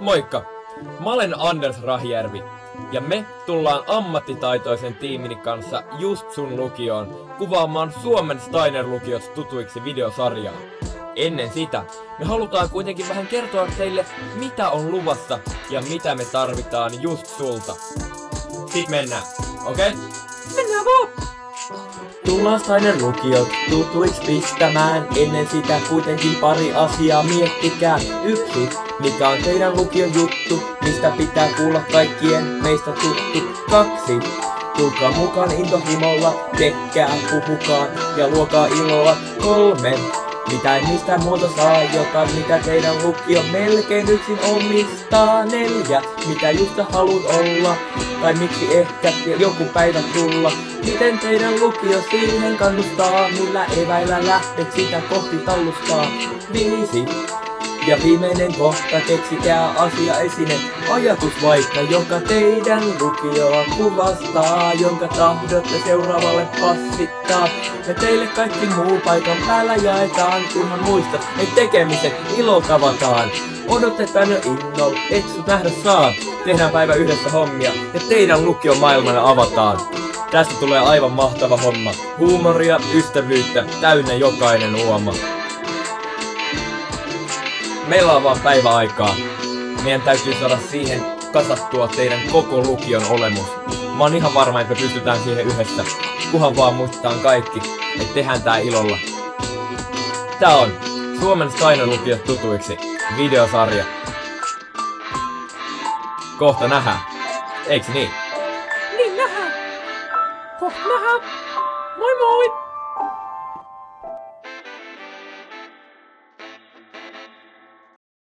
Moikka! Mä olen Anders Rahjärvi ja me tullaan ammattitaitoisen tiimini kanssa just sun lukioon kuvaamaan Suomen Steiner-lukiot tutuiksi videosarjaa. Ennen sitä me halutaan kuitenkin vähän kertoa teille, mitä on luvassa ja mitä me tarvitaan just sulta. Sit mennään, okei? Okay? Mennään vaan! Tullaan Steiner lukiot tutuiksi pistämään Ennen sitä kuitenkin pari asiaa. Miettikää Yksi, mikä on teidän lukion juttu Mistä pitää kuulla kaikkien meistä tuttu. Kaksi, tulkaa mukaan intohimolla Tekkää, puhukaa ja luokaa iloa. Kolme, mitä ei mistään muuta saa, jota mitä teidän lukio melkein yksin omistaa. Neljä, mitä just haluat olla, tai miksi ehkä joku päivä tulla. Miten teidän lukio siihen kannustaa, millä eväillä lähdet sitä kohti tallustaa? Viisi, ja viimeinen kohta keksikää asia esine, ajatus vaikka, joka teidän lukioa kuvastaa, jonka tahdotte seuraavalle passittaa. Ja teille kaikki muu paikan päällä jaetaan, kunhan muista, että tekemisen ilo tavataan. Odotetaan jo innolla, et sut nähdä saa. Tehdään päivä yhdessä hommia ja teidän lukion maailmana avataan. Tästä tulee aivan mahtava homma. Huumoria, ystävyyttä, täynnä jokainen uoma meillä on vaan päivä aikaa. Meidän täytyy saada siihen kasattua teidän koko lukion olemus. Mä oon ihan varma, että me pystytään siihen yhdessä. Kuhan vaan muistetaan kaikki, että tehdään tää ilolla. Tää on Suomen Saino lukiot tutuiksi videosarja. Kohta nähdään. Eiks niin? Niin nähdään. Kohta nähdään. Moi moi!